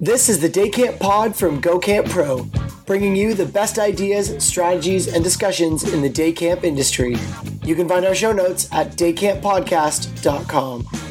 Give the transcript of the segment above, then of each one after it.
This is the Day Camp Pod from Go Camp Pro, bringing you the best ideas, strategies, and discussions in the day camp industry. You can find our show notes at daycamppodcast.com.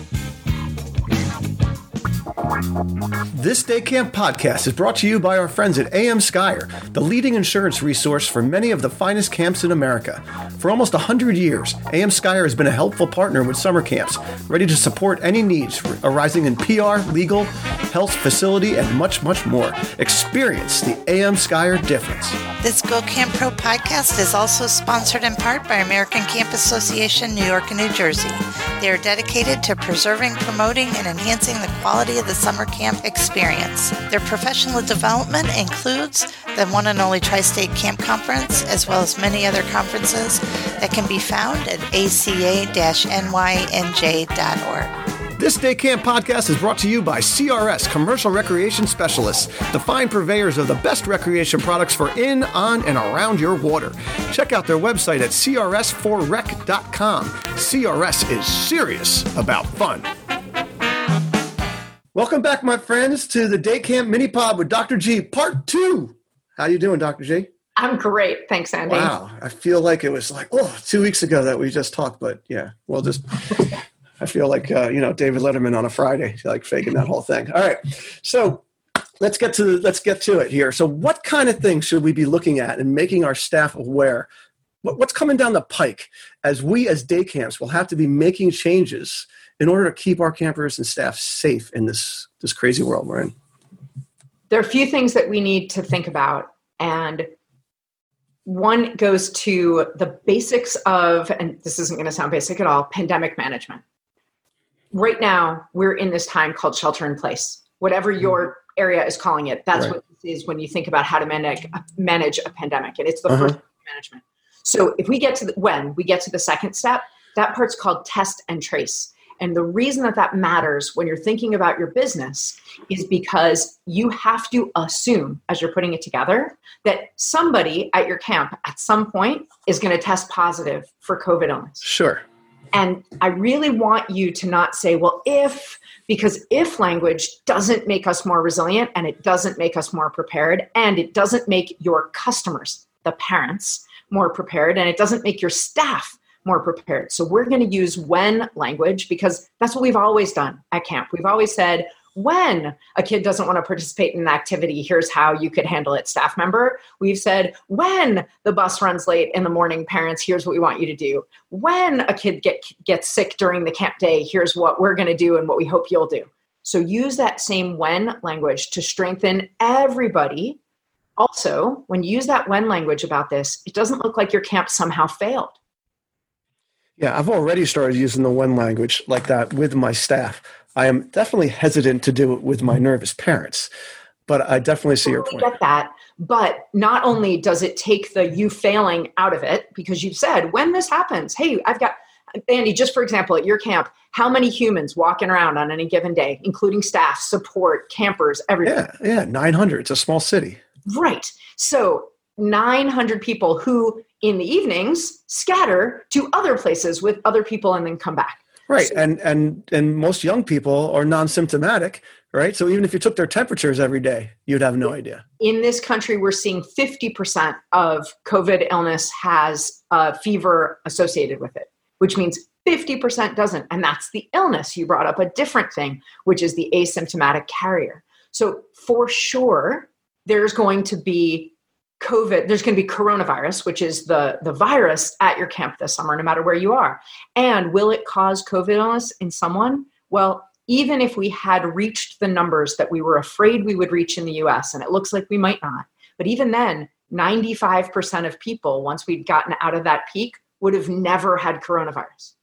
This Day Camp podcast is brought to you by our friends at AM Skier, the leading insurance resource for many of the finest camps in America. For almost 100 years, AM Skier has been a helpful partner with summer camps, ready to support any needs arising in PR, legal, health, facility, and much, much more. Experience the AM Skier difference. This Go Camp Pro podcast is also sponsored in part by American Camp Association New York and New Jersey. They are dedicated to preserving, promoting, and enhancing the quality of the summer camp experience. Their professional development includes the one and only Tri State Camp Conference, as well as many other conferences that can be found at aca nynj.org. This Day Camp podcast is brought to you by CRS Commercial Recreation Specialists, the fine purveyors of the best recreation products for in, on, and around your water. Check out their website at crs4rec.com. CRS is serious about fun. Welcome back, my friends, to the Day Camp Mini Pod with Dr. G, Part Two. How you doing, Dr. G? I'm great, thanks, Andy. Wow, I feel like it was like oh, two weeks ago that we just talked, but yeah, we'll just I feel like uh, you know David Letterman on a Friday, like faking that whole thing. All right, so let's get to let's get to it here. So, what kind of things should we be looking at and making our staff aware? What's coming down the pike as we as day camps will have to be making changes in order to keep our campers and staff safe in this this crazy world we're in? There are a few things that we need to think about, and one goes to the basics of, and this isn't going to sound basic at all, pandemic management. Right now, we're in this time called shelter in place. Whatever your area is calling it, that's right. what this is when you think about how to manage manage a pandemic, and it's the uh-huh. first management. So if we get to the when we get to the second step, that part's called test and trace. And the reason that that matters when you're thinking about your business is because you have to assume, as you're putting it together, that somebody at your camp at some point is going to test positive for COVID illness. Sure. And I really want you to not say, well, if, because if language doesn't make us more resilient and it doesn't make us more prepared and it doesn't make your customers, the parents, more prepared and it doesn't make your staff more prepared. So we're going to use when language because that's what we've always done at camp. We've always said, when a kid doesn't want to participate in an activity, here's how you could handle it, staff member. We've said, when the bus runs late in the morning, parents, here's what we want you to do. When a kid get, gets sick during the camp day, here's what we're going to do and what we hope you'll do. So use that same when language to strengthen everybody. Also, when you use that when language about this, it doesn't look like your camp somehow failed yeah, I've already started using the when language like that with my staff. I am definitely hesitant to do it with my nervous parents, but I definitely see your point. Get that, but not only does it take the you failing out of it because you've said when this happens, hey, I've got Andy. Just for example, at your camp, how many humans walking around on any given day, including staff, support, campers, everything? Yeah, yeah, nine hundred. It's a small city. Right. So 900 people who in the evenings scatter to other places with other people and then come back. Right so, and and and most young people are non-symptomatic right? So even if you took their temperatures every day you'd have no idea. in this country we're seeing 50% of covid illness has a fever associated with it which means 50% doesn't and that's the illness. You brought up a different thing which is the asymptomatic carrier. So for sure there's going to be COVID, there's going to be coronavirus, which is the, the virus at your camp this summer, no matter where you are. And will it cause COVID illness in someone? Well, even if we had reached the numbers that we were afraid we would reach in the US, and it looks like we might not, but even then, 95% of people, once we'd gotten out of that peak, would have never had coronavirus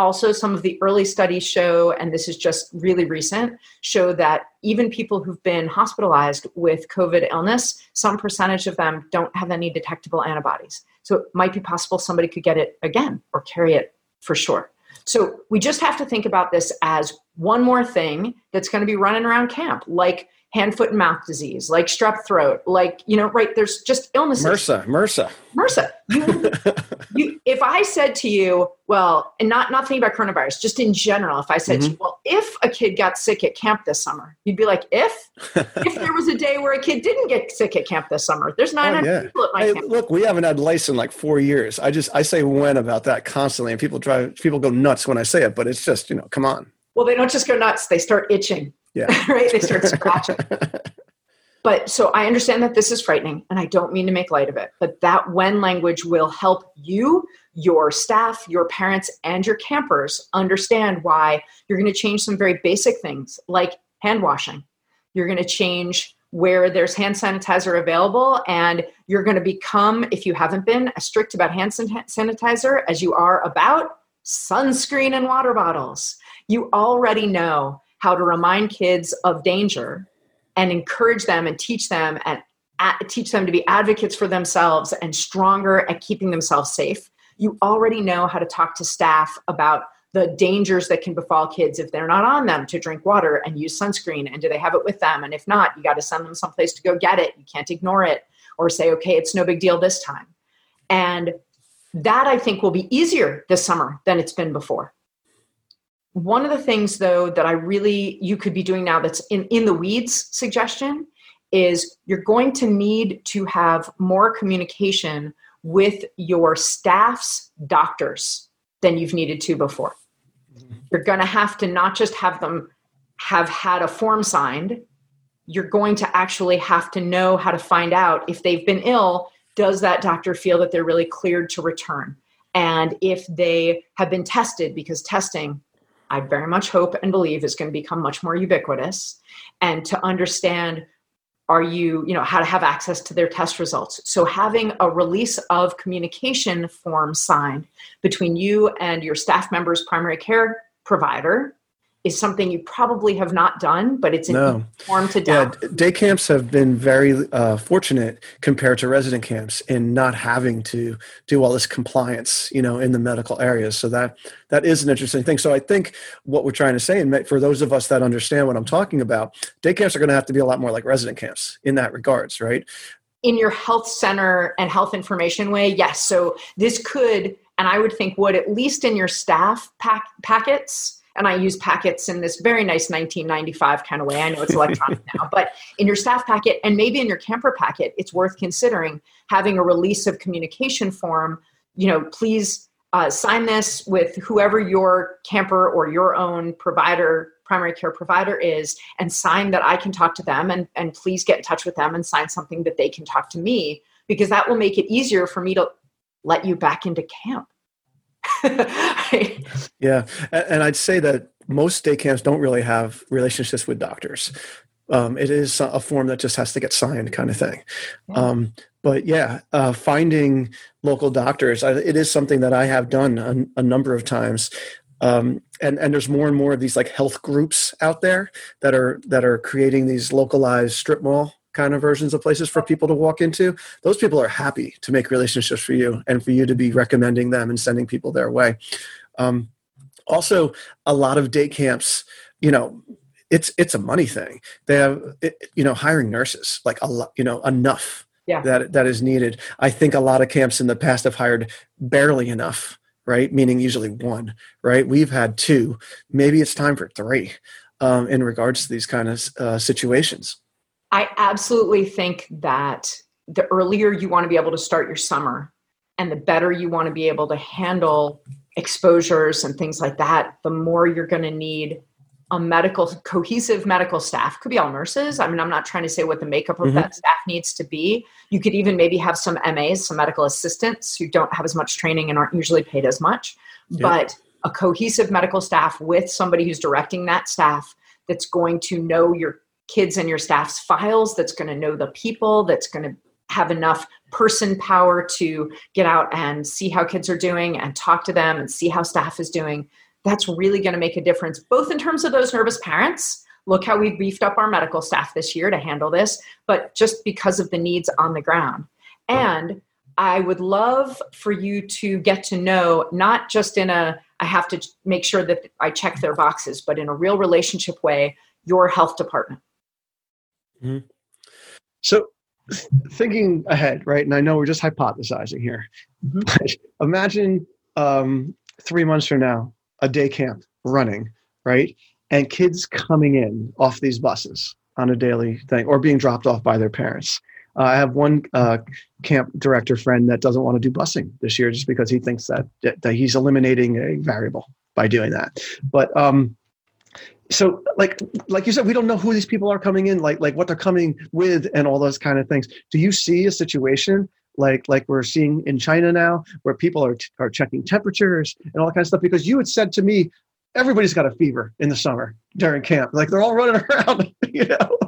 also some of the early studies show and this is just really recent show that even people who've been hospitalized with covid illness some percentage of them don't have any detectable antibodies. So it might be possible somebody could get it again or carry it for sure. So we just have to think about this as one more thing that's going to be running around camp, like hand, foot, and mouth disease, like strep throat, like, you know, right? There's just illnesses. MRSA, MRSA. MRSA. You, you, if I said to you, well, and not, not thinking about coronavirus, just in general, if I said mm-hmm. to you, well, if a kid got sick at camp this summer, you'd be like, if? if there was a day where a kid didn't get sick at camp this summer, there's 900 oh, yeah. people at my hey, camp. Look, we haven't had lice in like four years. I just, I say when about that constantly, and people drive, people go nuts when I say it, but it's just, you know, come on. Well, they don't just go nuts, they start itching. Yeah. right? They start scratching. but so I understand that this is frightening and I don't mean to make light of it, but that when language will help you, your staff, your parents, and your campers understand why you're going to change some very basic things like hand washing. You're going to change where there's hand sanitizer available and you're going to become if you haven't been as strict about hand sanitizer as you are about sunscreen and water bottles you already know how to remind kids of danger and encourage them and teach them and teach them to be advocates for themselves and stronger at keeping themselves safe. You already know how to talk to staff about the dangers that can befall kids if they're not on them to drink water and use sunscreen and do they have it with them? And if not you got to send them someplace to go get it. You can't ignore it or say okay it's no big deal this time. And that i think will be easier this summer than it's been before one of the things, though, that I really you could be doing now that's in, in the weeds suggestion is you're going to need to have more communication with your staff's doctors than you've needed to before. Mm-hmm. You're going to have to not just have them have had a form signed, you're going to actually have to know how to find out if they've been ill, does that doctor feel that they're really cleared to return? And if they have been tested, because testing I very much hope and believe is going to become much more ubiquitous. And to understand are you you know how to have access to their test results. So having a release of communication form signed between you and your staff member's primary care provider is something you probably have not done, but it's an no. form to do. Yeah, day camps have been very uh, fortunate compared to resident camps in not having to do all this compliance, you know, in the medical areas. So that that is an interesting thing. So I think what we're trying to say, and for those of us that understand what I'm talking about, day camps are going to have to be a lot more like resident camps in that regards, right? In your health center and health information way, yes. So this could, and I would think would at least in your staff pack, packets and I use packets in this very nice 1995 kind of way. I know it's electronic now, but in your staff packet and maybe in your camper packet, it's worth considering having a release of communication form. You know, please uh, sign this with whoever your camper or your own provider primary care provider is and sign that I can talk to them and, and please get in touch with them and sign something that they can talk to me because that will make it easier for me to let you back into camp. Yeah, and I'd say that most day camps don't really have relationships with doctors. Um, it is a form that just has to get signed, kind of thing. Yeah. Um, but yeah, uh, finding local doctors, I, it is something that I have done a, a number of times. Um, and and there's more and more of these like health groups out there that are that are creating these localized strip mall kind of versions of places for people to walk into, those people are happy to make relationships for you and for you to be recommending them and sending people their way. Um, also, a lot of day camps, you know, it's it's a money thing. They have, it, you know, hiring nurses like a lot, you know, enough yeah. that that is needed. I think a lot of camps in the past have hired barely enough, right? Meaning usually one, right? We've had two. Maybe it's time for three um, in regards to these kind of uh, situations. I absolutely think that the earlier you want to be able to start your summer and the better you want to be able to handle exposures and things like that, the more you're going to need a medical cohesive medical staff could be all nurses i mean i'm not trying to say what the makeup of mm-hmm. that staff needs to be you could even maybe have some mas some medical assistants who don't have as much training and aren't usually paid as much yeah. but a cohesive medical staff with somebody who's directing that staff that's going to know your kids and your staff's files, that's going to know the people, that's going to have enough person power to get out and see how kids are doing and talk to them and see how staff is doing. That's really going to make a difference, both in terms of those nervous parents. Look how we've beefed up our medical staff this year to handle this, but just because of the needs on the ground. And I would love for you to get to know, not just in a I have to make sure that I check their boxes, but in a real relationship way, your health department. Mm-hmm. So, thinking ahead, right? And I know we're just hypothesizing here. Mm-hmm. imagine um, three months from now, a day camp running, right? And kids coming in off these buses on a daily thing or being dropped off by their parents. Uh, I have one uh, camp director friend that doesn't want to do busing this year just because he thinks that, that he's eliminating a variable by doing that. But um, so like like you said we don't know who these people are coming in like like what they're coming with and all those kind of things. Do you see a situation like like we're seeing in china now where people are are checking temperatures and all that kind of stuff? Because you had said to me everybody's got a fever in the summer during camp. Like they're all running around you know?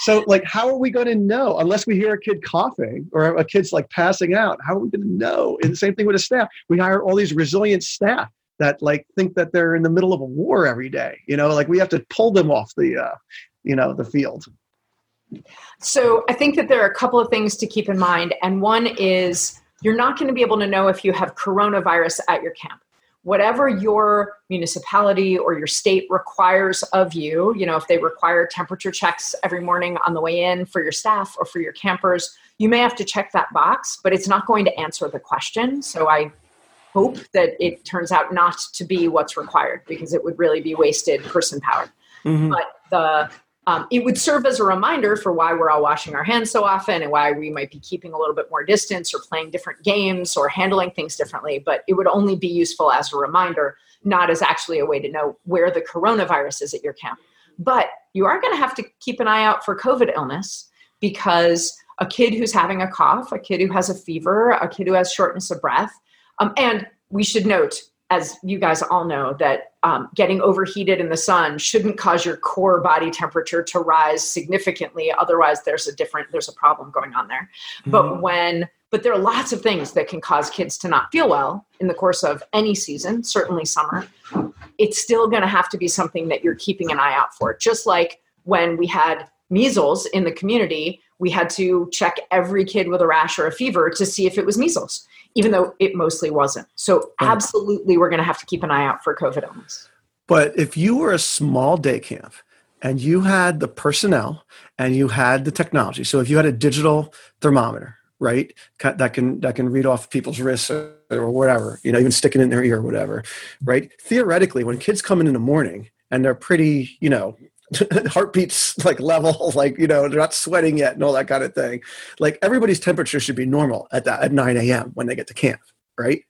So like how are we going to know? Unless we hear a kid coughing or a kid's like passing out how are we going to know? And the same thing with the staff. We hire all these resilient staff that like think that they're in the middle of a war every day you know like we have to pull them off the uh, you know the field. So i think that there are a couple of things to keep in mind and one is you're not going to be able to know if you have coronavirus at your camp. Whatever your municipality or your state requires of you you know if they require temperature checks every morning on the way in for your staff or for your campers you may have to check that box but it's not going to answer the question. So i hope that it turns out not to be what's required because it would really be wasted person power. Mm-hmm. But the um, it would serve as a reminder for why we're all washing our hands so often and why we might be keeping a little bit more distance or playing different games or handling things differently. But it would only be useful as a reminder, not as actually a way to know where the coronavirus is at your camp. But you are going to have to keep an eye out for COVID illness because a kid who's having a cough, a kid who has a fever, a kid who has shortness of breath, um, and we should note, as you guys all know, that um, getting overheated in the sun shouldn't cause your core body temperature to rise significantly. Otherwise, there's a different there's a problem going on there. Mm-hmm. But when but there are lots of things that can cause kids to not feel well in the course of any season, certainly summer. It's still going to have to be something that you're keeping an eye out for. Just like when we had measles in the community, we had to check every kid with a rash or a fever to see if it was measles even though it mostly wasn't. So, mm. absolutely, we're going to have to keep an eye out for COVID illness. But if you were a small day camp and you had the personnel and you had the technology, so if you had a digital thermometer, right, that can that can read off people's wrists or, or whatever, you know, even sticking in their ear or whatever, right? Theoretically, when kids come in in the morning and they're pretty, you know, heartbeats like level, like you know they're not sweating yet and all that kind of thing. Like everybody's temperature should be normal at that at 9 a.m. when they get to camp, right?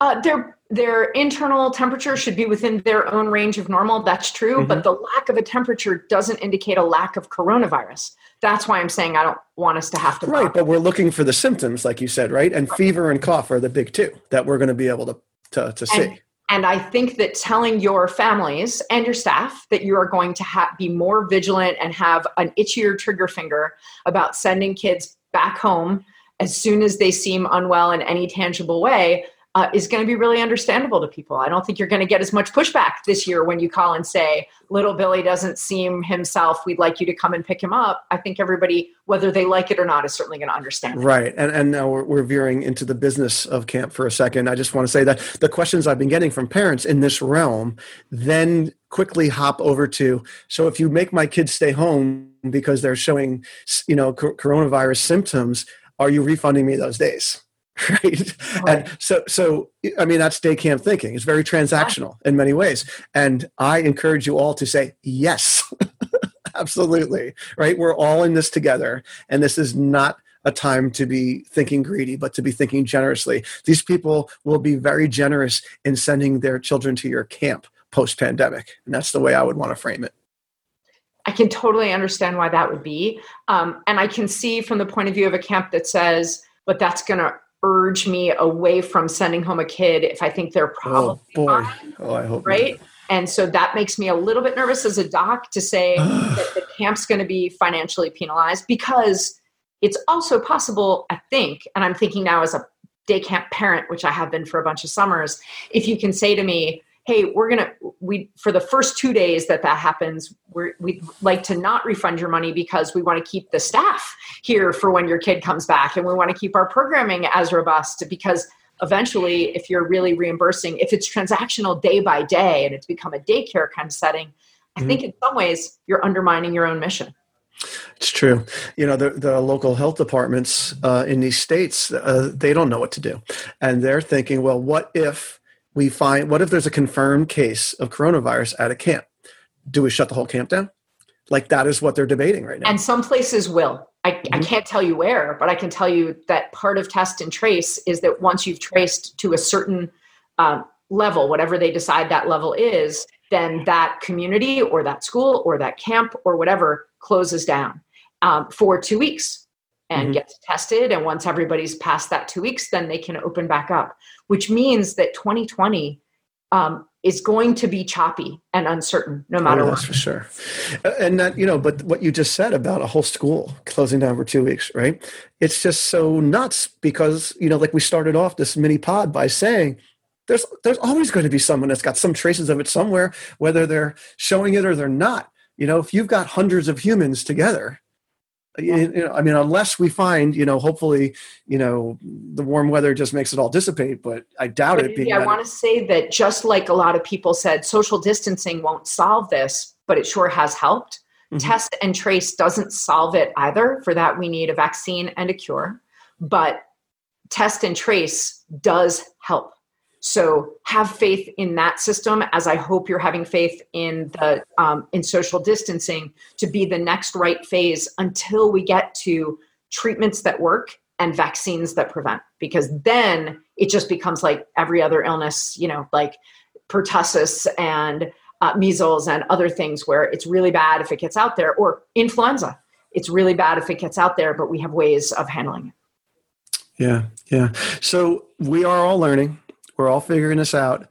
Uh, their their internal temperature should be within their own range of normal. That's true, mm-hmm. but the lack of a temperature doesn't indicate a lack of coronavirus. That's why I'm saying I don't want us to have to. Right, but we're looking for the symptoms, like you said, right? And right. fever and cough are the big two that we're going to be able to to, to see. And, I think that telling your families and your staff that you are going to ha- be more vigilant and have an itchier trigger finger about sending kids back home as soon as they seem unwell in any tangible way uh, is going to be really understandable to people. I don't think you're going to get as much pushback this year when you call and say, little Billy doesn't seem himself. We'd like you to come and pick him up. I think everybody, whether they like it or not, is certainly going to understand. Right. And, and now we're, we're veering into the business of camp for a second. I just want to say that the questions I've been getting from parents in this realm then quickly hop over to so if you make my kids stay home because they're showing you know coronavirus symptoms are you refunding me those days right? right? And so, so I mean, that's day camp thinking. It's very transactional in many ways, and I encourage you all to say yes, absolutely. Right? We're all in this together, and this is not a time to be thinking greedy, but to be thinking generously. These people will be very generous in sending their children to your camp post pandemic, and that's the way I would want to frame it. I can totally understand why that would be. Um, and I can see from the point of view of a camp that says, but that's going to urge me away from sending home a kid if I think they're oh, probably oh, boy. Fine, oh, I hope right. Not. And so that makes me a little bit nervous as a doc to say that the camp's going to be financially penalized because it's also possible, I think, and I'm thinking now as a day camp parent, which I have been for a bunch of summers, if you can say to me, hey we're gonna we for the first two days that that happens we we'd like to not refund your money because we want to keep the staff here for when your kid comes back and we want to keep our programming as robust because eventually, if you're really reimbursing, if it's transactional day by day and it's become a daycare kind of setting, I mm-hmm. think in some ways you're undermining your own mission. It's true. You know, the, the local health departments uh, in these states, uh, they don't know what to do. And they're thinking, well, what if we find, what if there's a confirmed case of coronavirus at a camp? Do we shut the whole camp down? Like that is what they're debating right now. And some places will. I, mm-hmm. I can't tell you where, but I can tell you that part of test and trace is that once you've traced to a certain um, level, whatever they decide that level is, then that community or that school or that camp or whatever closes down um, for two weeks and mm-hmm. gets tested. And once everybody's past that two weeks, then they can open back up, which means that 2020 um, is going to be choppy and uncertain no matter oh, that's what. for sure. And that, you know, but what you just said about a whole school closing down for two weeks, right? It's just so nuts because, you know, like we started off this mini pod by saying, there's there's always going to be someone that's got some traces of it somewhere, whether they're showing it or they're not. You know, if you've got hundreds of humans together, you know, I mean, unless we find, you know, hopefully, you know, the warm weather just makes it all dissipate, but I doubt but, it. yeah, I want to say that just like a lot of people said, social distancing won't solve this, but it sure has helped. Mm-hmm. Test and trace doesn't solve it either. For that, we need a vaccine and a cure. But test and trace does help. So have faith in that system, as I hope you're having faith in the um, in social distancing to be the next right phase until we get to treatments that work and vaccines that prevent. Because then it just becomes like every other illness, you know, like pertussis and uh, measles and other things where it's really bad if it gets out there, or influenza. It's really bad if it gets out there, but we have ways of handling it. Yeah, yeah. So we are all learning we're all figuring this out.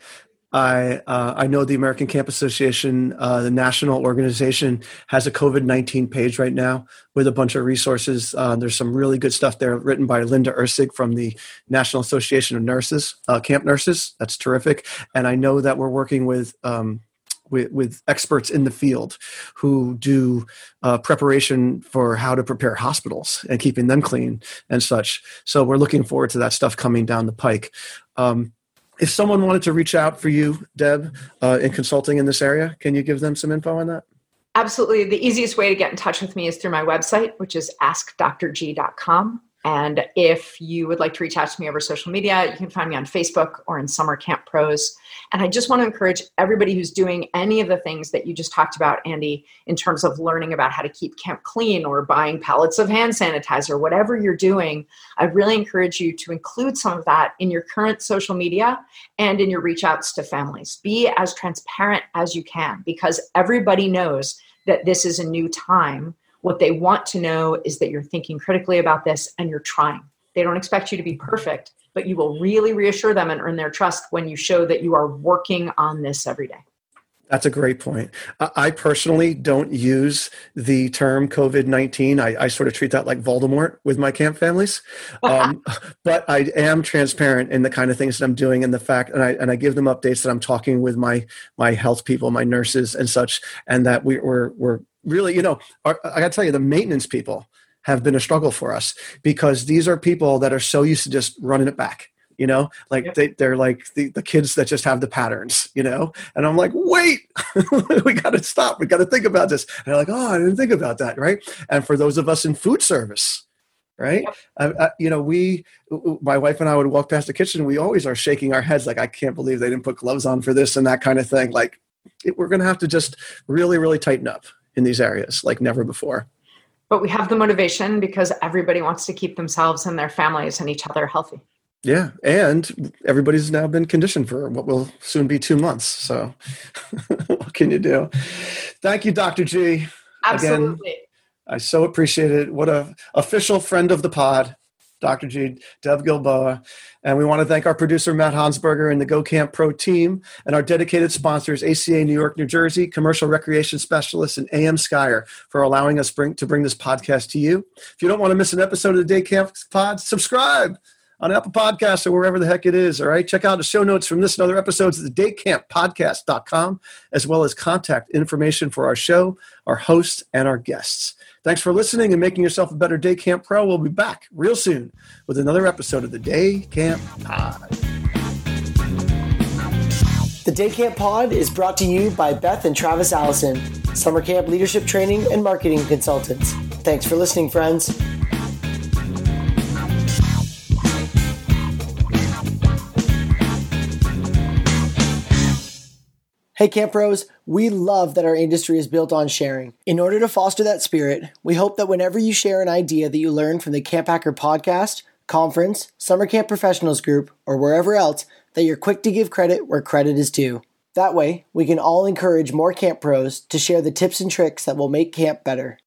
I uh, I know the American Camp Association, uh, the national organization, has a COVID nineteen page right now with a bunch of resources. Uh, there's some really good stuff there written by Linda Erceg from the National Association of Nurses, uh, Camp Nurses. That's terrific. And I know that we're working with. Um, with, with, experts in the field who do uh, preparation for how to prepare hospitals and keeping them clean and such. So we're looking forward to that stuff coming down the pike. Um, if someone wanted to reach out for you, Deb, uh, in consulting in this area, can you give them some info on that? Absolutely. The easiest way to get in touch with me is through my website, which is askdrg.com. And if you would like to reach out to me over social media, you can find me on Facebook or in Summer Camp Pros. And I just want to encourage everybody who's doing any of the things that you just talked about, Andy, in terms of learning about how to keep camp clean or buying pallets of hand sanitizer, whatever you're doing, I really encourage you to include some of that in your current social media and in your reach outs to families. Be as transparent as you can because everybody knows that this is a new time what they want to know is that you're thinking critically about this and you're trying. They don't expect you to be perfect, but you will really reassure them and earn their trust when you show that you are working on this every day. That's a great point. I personally don't use the term COVID 19. I, I, sort of treat that like Voldemort with my camp families. Um, but I am transparent in the kind of things that I'm doing and the fact, and I, and I give them updates that I'm talking with my, my health people, my nurses and such, and that we, we're, we're really, you know, our, I got to tell you, the maintenance people have been a struggle for us because these are people that are so used to just running it back you know? Like yep. they, they're like the, the kids that just have the patterns you know? And i'm like wait we got to stop. We got to think about this. And they're like oh i didn't think about that right? And for those of us in food service right? Yep. I, I, you know we my wife and i would walk past the kitchen we always are shaking our heads like i can't believe they didn't put gloves on for this and that kind of thing. Like it, we're going to have to just really really tighten up in these areas like never before. But we have the motivation because everybody wants to keep themselves and their families and each other healthy. Yeah, and everybody's now been conditioned for what will soon be two months. So, what can you do? Thank you, Dr. G. Absolutely. Again, I so appreciate it. What a official friend of the pod. Dr. G, Deb Gilboa. And we want to thank our producer, Matt Hansberger, and the Go Camp Pro team, and our dedicated sponsors, ACA New York, New Jersey, Commercial Recreation Specialists, and AM Skier, for allowing us bring, to bring this podcast to you. If you don't want to miss an episode of the Day Camp Pod, subscribe on Apple Podcasts or wherever the heck it is. All right. Check out the show notes from this and other episodes at the daycamppodcast.com, as well as contact information for our show, our hosts, and our guests. Thanks for listening and making yourself a better day camp pro. We'll be back real soon with another episode of the Day Camp Pod. The Day Camp Pod is brought to you by Beth and Travis Allison, summer camp leadership training and marketing consultants. Thanks for listening, friends. Hey, Camp Pros, we love that our industry is built on sharing. In order to foster that spirit, we hope that whenever you share an idea that you learned from the Camp Hacker podcast, conference, summer camp professionals group, or wherever else, that you're quick to give credit where credit is due. That way, we can all encourage more camp pros to share the tips and tricks that will make camp better.